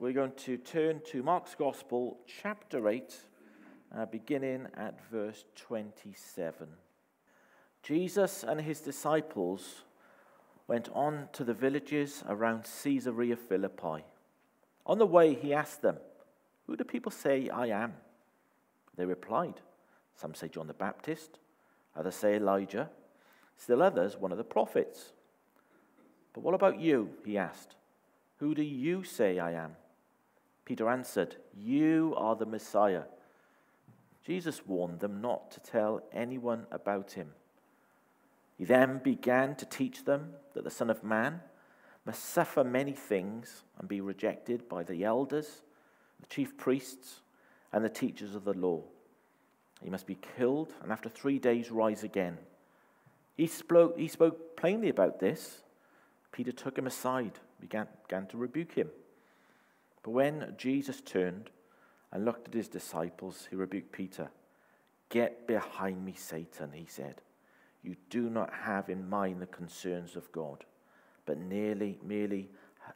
we're going to turn to Mark's Gospel, chapter 8, uh, beginning at verse 27. Jesus and his disciples went on to the villages around Caesarea Philippi. On the way, he asked them, Who do people say I am? They replied, Some say John the Baptist, others say Elijah, still others, one of the prophets. But what about you? He asked. Who do you say I am? Peter answered, You are the Messiah. Jesus warned them not to tell anyone about him. He then began to teach them that the Son of Man must suffer many things and be rejected by the elders, the chief priests, and the teachers of the law. He must be killed and after three days rise again. He spoke, he spoke plainly about this. Peter took him aside, began, began to rebuke him. But when Jesus turned and looked at his disciples, he rebuked Peter. Get behind me, Satan, he said. You do not have in mind the concerns of God, but nearly, merely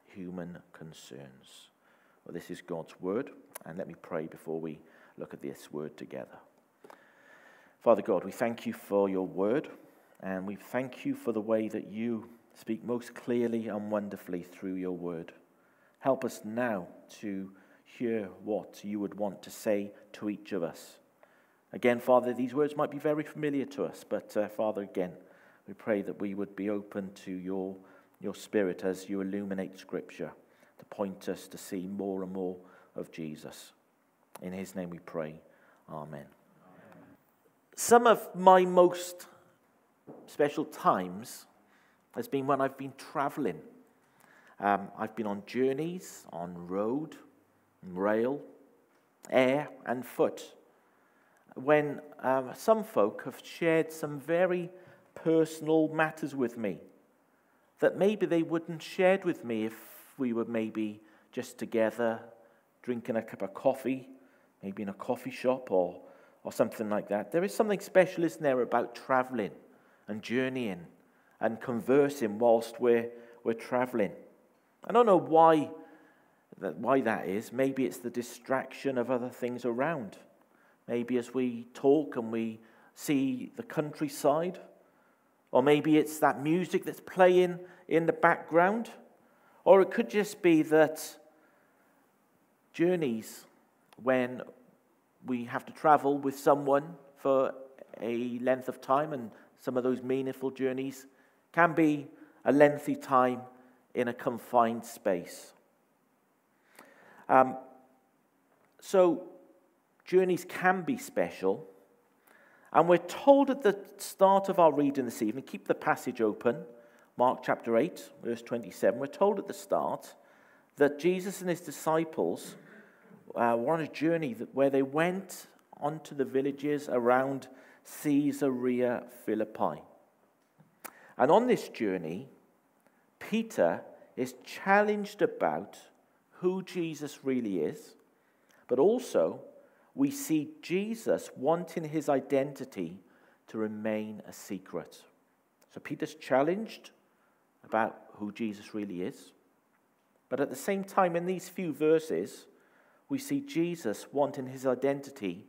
human concerns. Well, this is God's word, and let me pray before we look at this word together. Father God, we thank you for your word, and we thank you for the way that you speak most clearly and wonderfully through your word. Help us now to hear what you would want to say to each of us. Again, Father, these words might be very familiar to us, but uh, Father, again, we pray that we would be open to your, your Spirit as you illuminate Scripture to point us to see more and more of Jesus. In his name we pray. Amen. Amen. Some of my most special times has been when I've been traveling. Um, I've been on journeys, on road, rail, air, and foot when um, some folk have shared some very personal matters with me that maybe they wouldn't shared with me if we were maybe just together drinking a cup of coffee, maybe in a coffee shop or, or something like that. There is something special, isn't there, about traveling and journeying and conversing whilst we're, we're traveling. I don't know why that, why that is. Maybe it's the distraction of other things around. Maybe as we talk and we see the countryside, or maybe it's that music that's playing in the background, or it could just be that journeys when we have to travel with someone for a length of time, and some of those meaningful journeys can be a lengthy time in a confined space. Um, so, journeys can be special. And we're told at the start of our reading this evening, keep the passage open, Mark chapter 8, verse 27. We're told at the start that Jesus and his disciples uh, were on a journey that, where they went onto the villages around Caesarea Philippi. And on this journey, Peter is challenged about who Jesus really is, but also we see Jesus wanting his identity to remain a secret. So Peter's challenged about who Jesus really is. But at the same time, in these few verses, we see Jesus wanting his identity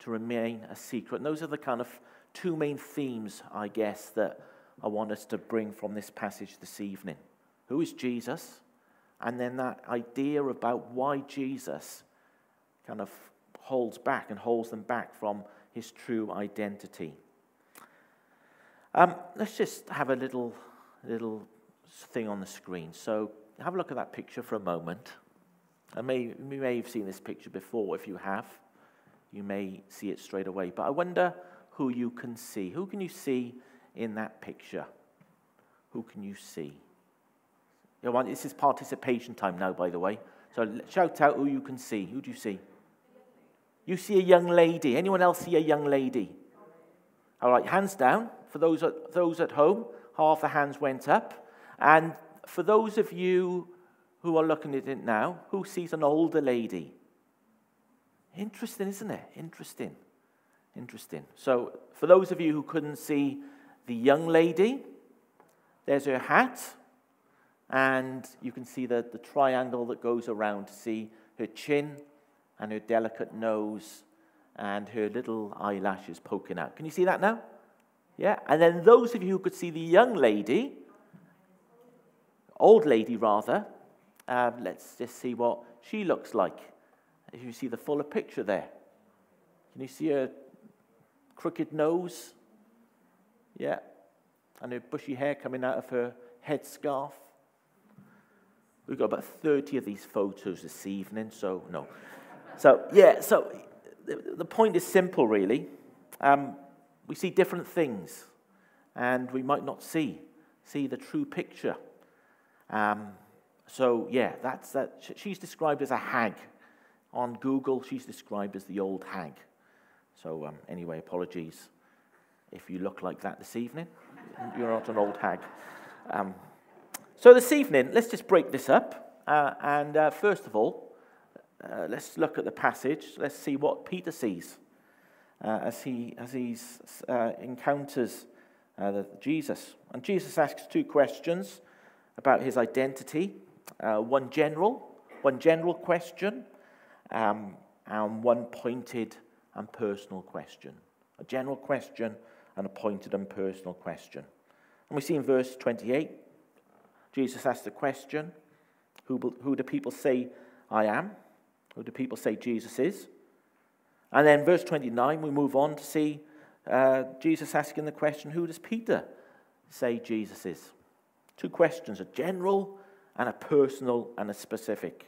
to remain a secret. And those are the kind of two main themes, I guess, that I want us to bring from this passage this evening. Who is Jesus? And then that idea about why Jesus kind of holds back and holds them back from his true identity. Um, let's just have a little, little thing on the screen. So have a look at that picture for a moment. I may, you may have seen this picture before. If you have, you may see it straight away. But I wonder who you can see. Who can you see in that picture? Who can you see? You this is participation time now, by the way. So shout out who you can see. Who do you see? You see a young lady. Anyone else see a young lady? All right, hands down. For those at, those at home, half the hands went up. And for those of you who are looking at it now, who sees an older lady? Interesting, isn't it? Interesting. Interesting. So, for those of you who couldn't see the young lady, there's her hat, and you can see the, the triangle that goes around to see her chin and her delicate nose and her little eyelashes poking out. Can you see that now? Yeah. And then those of you who could see the young lady, old lady rather, um, let's just see what she looks like. If you see the fuller picture there, can you see her crooked nose? Yeah. And her bushy hair coming out of her headscarf. We've got about 30 of these photos this evening, so no. So, yeah, so the, the point is simple, really. Um, we see different things, and we might not see see the true picture. Um, so, yeah, that's that. She's described as a hag. On Google, she's described as the old hag. So, um, anyway, apologies if you look like that this evening. You're not an old hag. Um, so, this evening, let's just break this up. Uh, and uh, first of all, uh, let's look at the passage. Let's see what Peter sees uh, as he as he's, uh, encounters uh, Jesus. And Jesus asks two questions about his identity one general, one general question, um, and one pointed and personal question. A general question a pointed and personal question. And we see in verse 28, Jesus asks the question Who, who do people say I am? Who do people say Jesus is? And then, verse 29, we move on to see uh, Jesus asking the question Who does Peter say Jesus is? Two questions a general and a personal and a specific.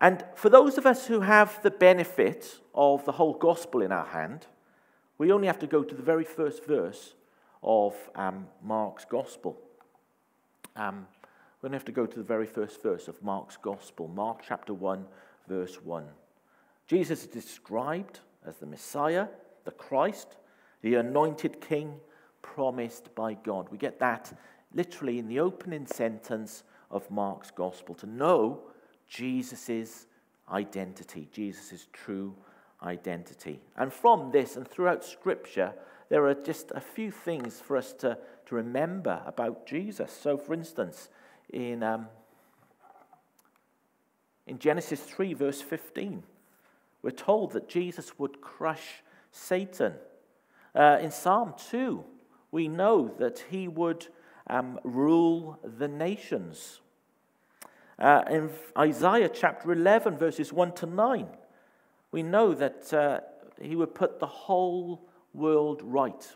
And for those of us who have the benefit of the whole gospel in our hand, we only have to go to the very first verse of um, Mark's gospel. Um, we only have to go to the very first verse of Mark's gospel, Mark chapter 1, verse 1. Jesus is described as the Messiah, the Christ, the anointed king promised by God. We get that literally in the opening sentence of Mark's gospel to know Jesus' identity, Jesus' true identity. And from this and throughout Scripture, there are just a few things for us to, to remember about Jesus. So, for instance, in, um, in Genesis 3, verse 15, we're told that Jesus would crush Satan. Uh, in Psalm 2, we know that he would um, rule the nations. Uh, in Isaiah chapter 11, verses 1 to 9, we know that uh, he would put the whole world right.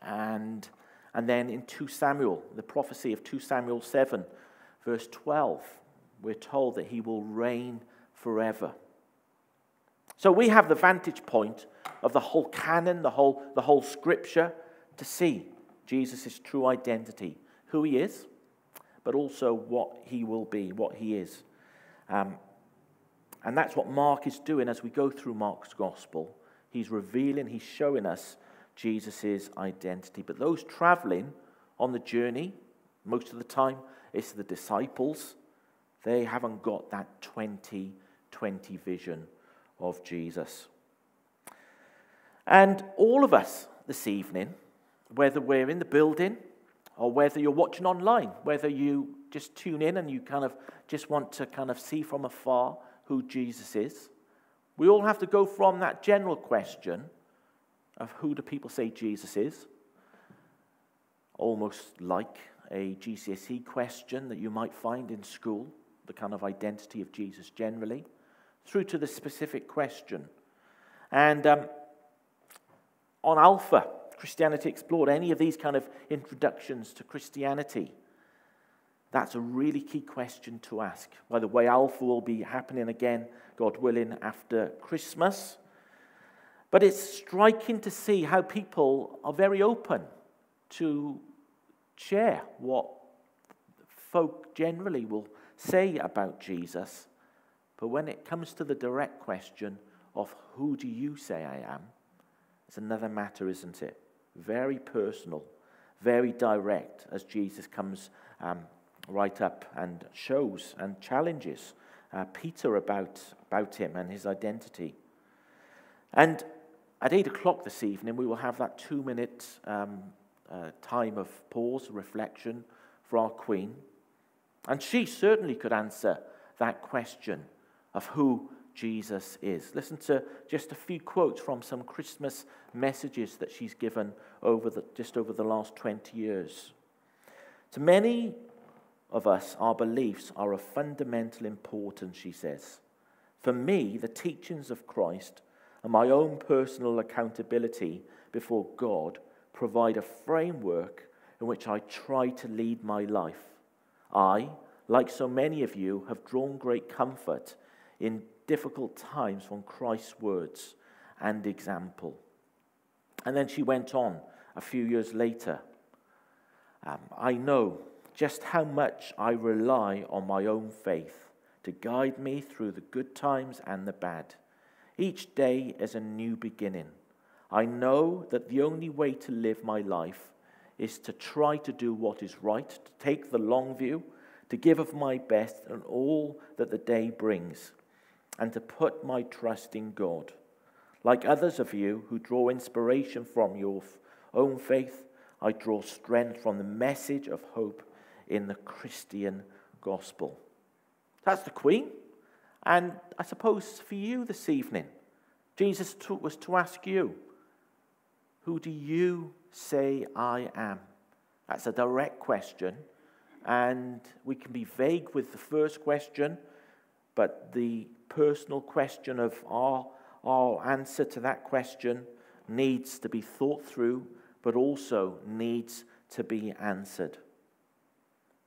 And, and then in 2 Samuel, the prophecy of 2 Samuel 7, verse 12, we're told that he will reign forever. So we have the vantage point of the whole canon, the whole, the whole scripture, to see Jesus' true identity, who he is, but also what he will be, what he is. Um, and that's what Mark is doing as we go through Mark's gospel. He's revealing, he's showing us Jesus' identity. But those traveling on the journey, most of the time, it's the disciples. They haven't got that 20 20 vision of Jesus. And all of us this evening, whether we're in the building or whether you're watching online, whether you just tune in and you kind of just want to kind of see from afar who Jesus is, we all have to go from that general question of who do people say Jesus is, almost like a GCSE question that you might find in school, the kind of identity of Jesus generally, through to the specific question. And um, on Alpha, Christianity Explored, any of these kind of introductions to Christianity, that's a really key question to ask. By the way, Alpha will be happening again, God willing, after Christmas. But it's striking to see how people are very open to share what folk generally will say about Jesus. But when it comes to the direct question of who do you say I am, it's another matter, isn't it? Very personal, very direct as Jesus comes um, right up and shows and challenges uh, Peter about, about him and his identity. And at 8 o'clock this evening, we will have that two minute um, uh, time of pause, reflection for our Queen. And she certainly could answer that question of who Jesus is. Listen to just a few quotes from some Christmas messages that she's given over the, just over the last 20 years. To many of us, our beliefs are of fundamental importance, she says. For me, the teachings of Christ and my own personal accountability before God provide a framework in which I try to lead my life. I, like so many of you, have drawn great comfort in difficult times from Christ's words and example. And then she went on a few years later. Um, I know just how much I rely on my own faith to guide me through the good times and the bad. Each day is a new beginning. I know that the only way to live my life is to try to do what is right, to take the long view, to give of my best and all that the day brings, and to put my trust in God. Like others of you who draw inspiration from your own faith, I draw strength from the message of hope in the Christian gospel. That's the Queen. And I suppose for you this evening, Jesus was to ask you, Who do you say I am? That's a direct question. And we can be vague with the first question, but the personal question of our, our answer to that question needs to be thought through, but also needs to be answered.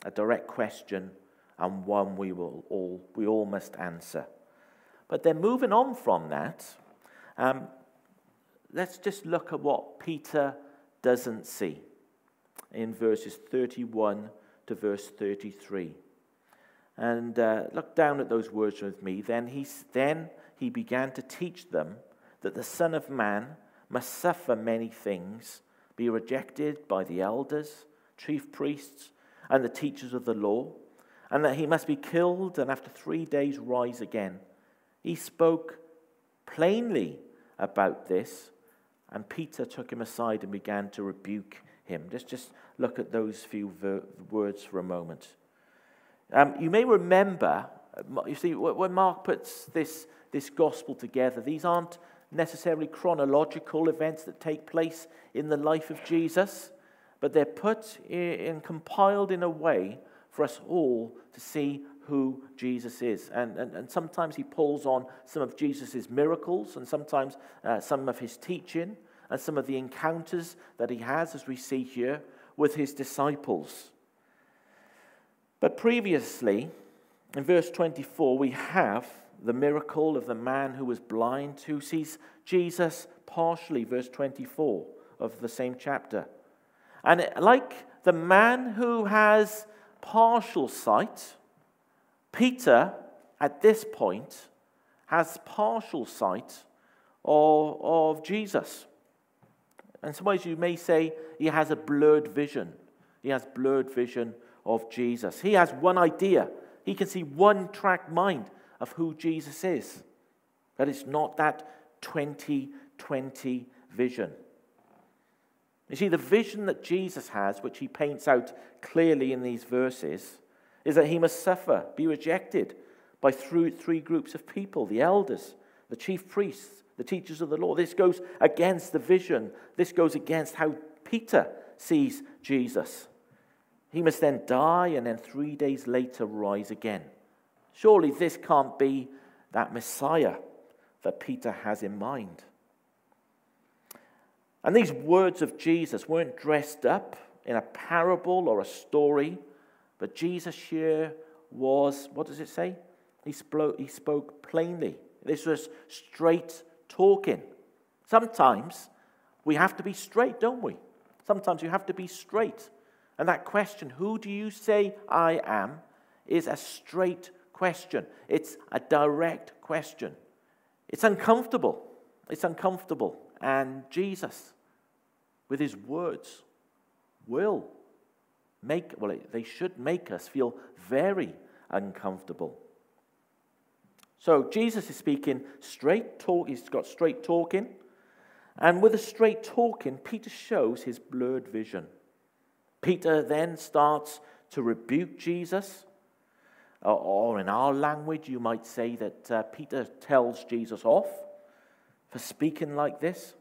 A direct question and one we will all we all must answer. But then moving on from that, um, let's just look at what Peter doesn't see in verses 31 to verse 33. And uh, look down at those words with me. Then he, then he began to teach them that the Son of Man must suffer many things, be rejected by the elders, chief priests, and the teachers of the law, and that he must be killed and after three days rise again. He spoke plainly about this, and Peter took him aside and began to rebuke him. Just, just look at those few ver- words for a moment. Um, you may remember, you see, when Mark puts this, this gospel together, these aren't necessarily chronological events that take place in the life of Jesus, but they're put and compiled in a way for us all to see who Jesus is. And, and, and sometimes he pulls on some of Jesus' miracles and sometimes uh, some of his teaching and some of the encounters that he has, as we see here, with his disciples. But previously, in verse 24, we have the miracle of the man who was blind, who sees Jesus partially, verse 24 of the same chapter. And like the man who has partial sight, Peter, at this point, has partial sight of, of Jesus. In some ways, you may say he has a blurred vision. He has blurred vision of Jesus. He has one idea. He can see one track mind of who Jesus is. That is not that 2020 vision. You see, the vision that Jesus has, which he paints out clearly in these verses, is that he must suffer, be rejected by three groups of people the elders, the chief priests, the teachers of the law. This goes against the vision, this goes against how Peter sees Jesus. He must then die and then three days later rise again. Surely this can't be that Messiah that Peter has in mind. And these words of Jesus weren't dressed up in a parable or a story, but Jesus here was, what does it say? He spoke, he spoke plainly. This was straight talking. Sometimes we have to be straight, don't we? Sometimes you have to be straight. And that question, who do you say I am, is a straight question. It's a direct question. It's uncomfortable. It's uncomfortable. And Jesus, with his words, will make, well, they should make us feel very uncomfortable. So Jesus is speaking straight talk, he's got straight talking. And with a straight talking, Peter shows his blurred vision. Peter then starts to rebuke Jesus. Or, in our language, you might say that uh, Peter tells Jesus off for speaking like this.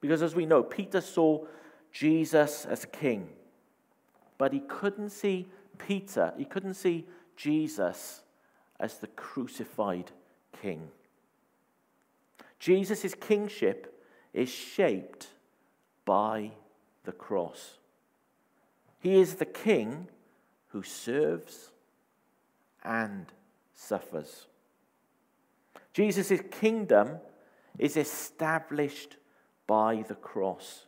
Because as we know, Peter saw Jesus as king, but he couldn't see Peter, he couldn't see Jesus as the crucified king. Jesus' kingship is shaped by the cross. He is the king who serves and suffers. Jesus' kingdom is established by the cross,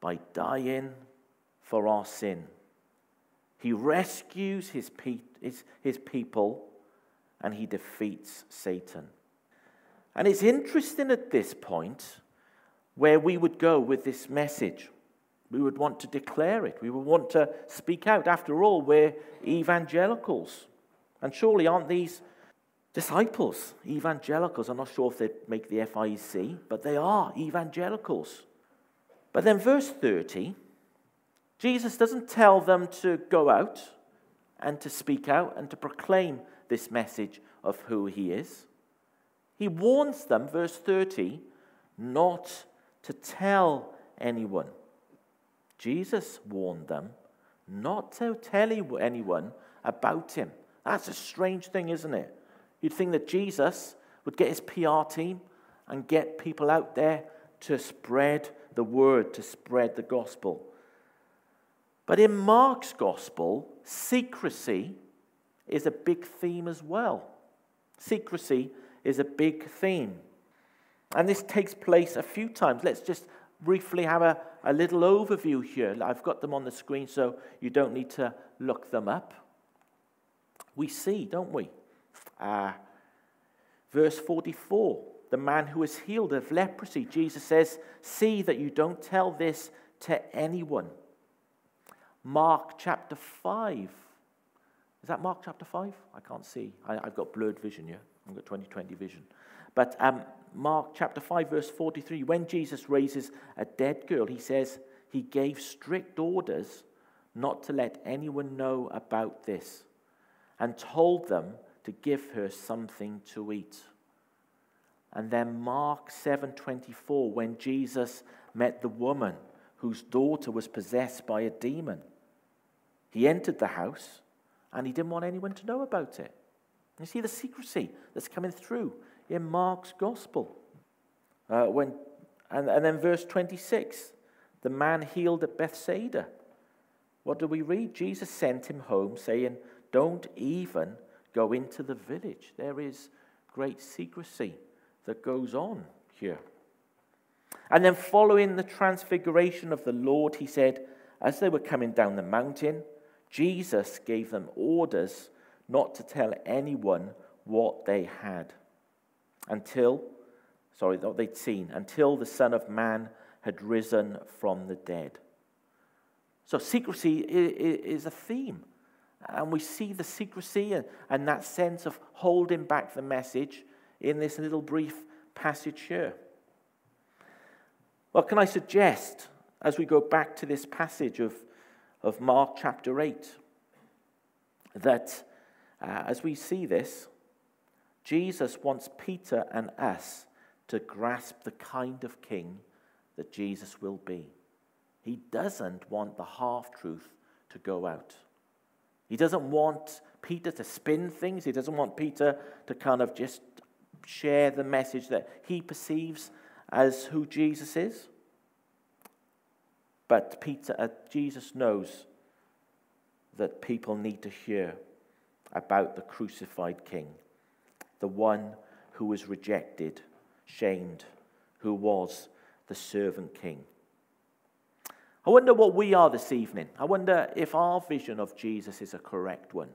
by dying for our sin. He rescues his, pe- his, his people and he defeats Satan. And it's interesting at this point where we would go with this message. We would want to declare it. We would want to speak out. After all, we're evangelicals. And surely aren't these disciples evangelicals? I'm not sure if they make the FIEC, but they are evangelicals. But then, verse 30, Jesus doesn't tell them to go out and to speak out and to proclaim this message of who he is. He warns them, verse 30, not to tell anyone. Jesus warned them not to tell anyone about him. That's a strange thing, isn't it? You'd think that Jesus would get his PR team and get people out there to spread the word, to spread the gospel. But in Mark's gospel, secrecy is a big theme as well. Secrecy is a big theme. And this takes place a few times. Let's just briefly have a, a little overview here. I've got them on the screen so you don't need to look them up. We see, don't we? Uh, verse 44 the man who was healed of leprosy, Jesus says, See that you don't tell this to anyone. Mark chapter 5. Is that Mark chapter 5? I can't see. I, have got blurred vision here. I've got 2020 vision. But um, Mark chapter 5, verse 43, when Jesus raises a dead girl, he says he gave strict orders not to let anyone know about this and told them to give her something to eat. And then Mark 7:24 when Jesus met the woman whose daughter was possessed by a demon. He entered the house and he didn't want anyone to know about it. You see the secrecy that's coming through in Mark's gospel. Uh, when, and, and then verse 26 the man healed at Bethsaida. What do we read? Jesus sent him home, saying, Don't even go into the village. There is great secrecy that goes on here. And then, following the transfiguration of the Lord, he said, As they were coming down the mountain, Jesus gave them orders not to tell anyone what they had until, sorry, what they'd seen, until the Son of Man had risen from the dead. So, secrecy is a theme. And we see the secrecy and that sense of holding back the message in this little brief passage here. Well, can I suggest, as we go back to this passage of, of Mark chapter 8, that uh, as we see this, Jesus wants Peter and us to grasp the kind of king that Jesus will be. He doesn't want the half truth to go out. He doesn't want Peter to spin things. He doesn't want Peter to kind of just share the message that he perceives as who Jesus is. But Peter, uh, Jesus knows that people need to hear about the crucified king the one who was rejected, shamed, who was the servant king. I wonder what we are this evening. I wonder if our vision of Jesus is a correct one.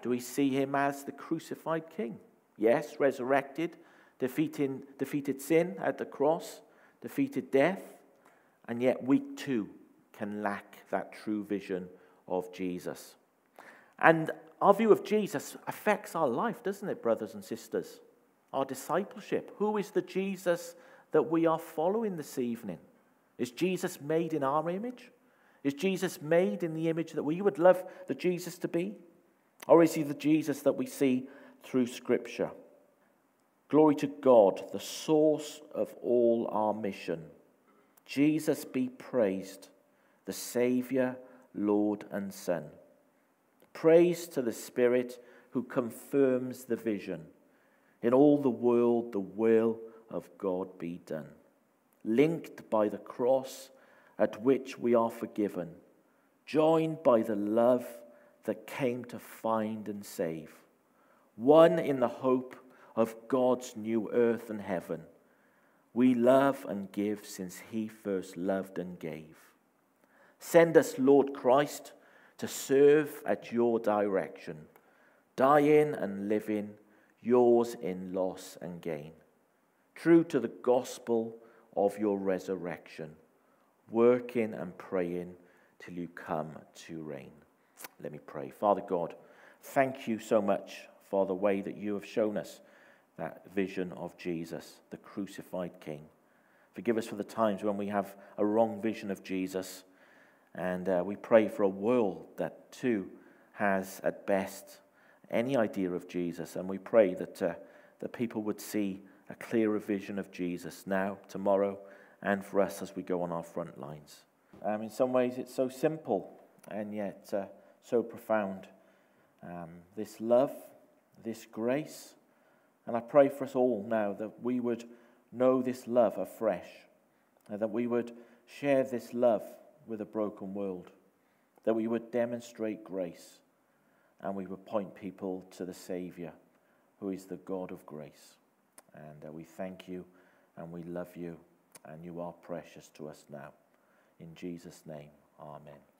Do we see him as the crucified king? Yes, resurrected, defeating, defeated sin at the cross, defeated death, and yet we too can lack that true vision of Jesus. And our view of Jesus affects our life, doesn't it, brothers and sisters? Our discipleship. Who is the Jesus that we are following this evening? Is Jesus made in our image? Is Jesus made in the image that we would love the Jesus to be? Or is he the Jesus that we see through Scripture? Glory to God, the source of all our mission. Jesus be praised, the Saviour, Lord, and Son. Praise to the Spirit who confirms the vision. In all the world, the will of God be done. Linked by the cross at which we are forgiven, joined by the love that came to find and save, one in the hope of God's new earth and heaven. We love and give since he first loved and gave. Send us, Lord Christ, to serve at your direction, die in and live in, yours in loss and gain. True to the gospel of your resurrection, working and praying till you come to reign. Let me pray. Father God, thank you so much for the way that you have shown us that vision of Jesus, the crucified King. Forgive us for the times when we have a wrong vision of Jesus. And uh, we pray for a world that too has, at best, any idea of Jesus. And we pray that, uh, that people would see a clearer vision of Jesus now, tomorrow, and for us as we go on our front lines. Um, in some ways, it's so simple and yet uh, so profound. Um, this love, this grace, and I pray for us all now that we would know this love afresh, and that we would share this love with a broken world, that we would demonstrate grace, and we would point people to the Savior, who is the God of grace. And uh, we thank you and we love you, and you are precious to us now. In Jesus' name, amen.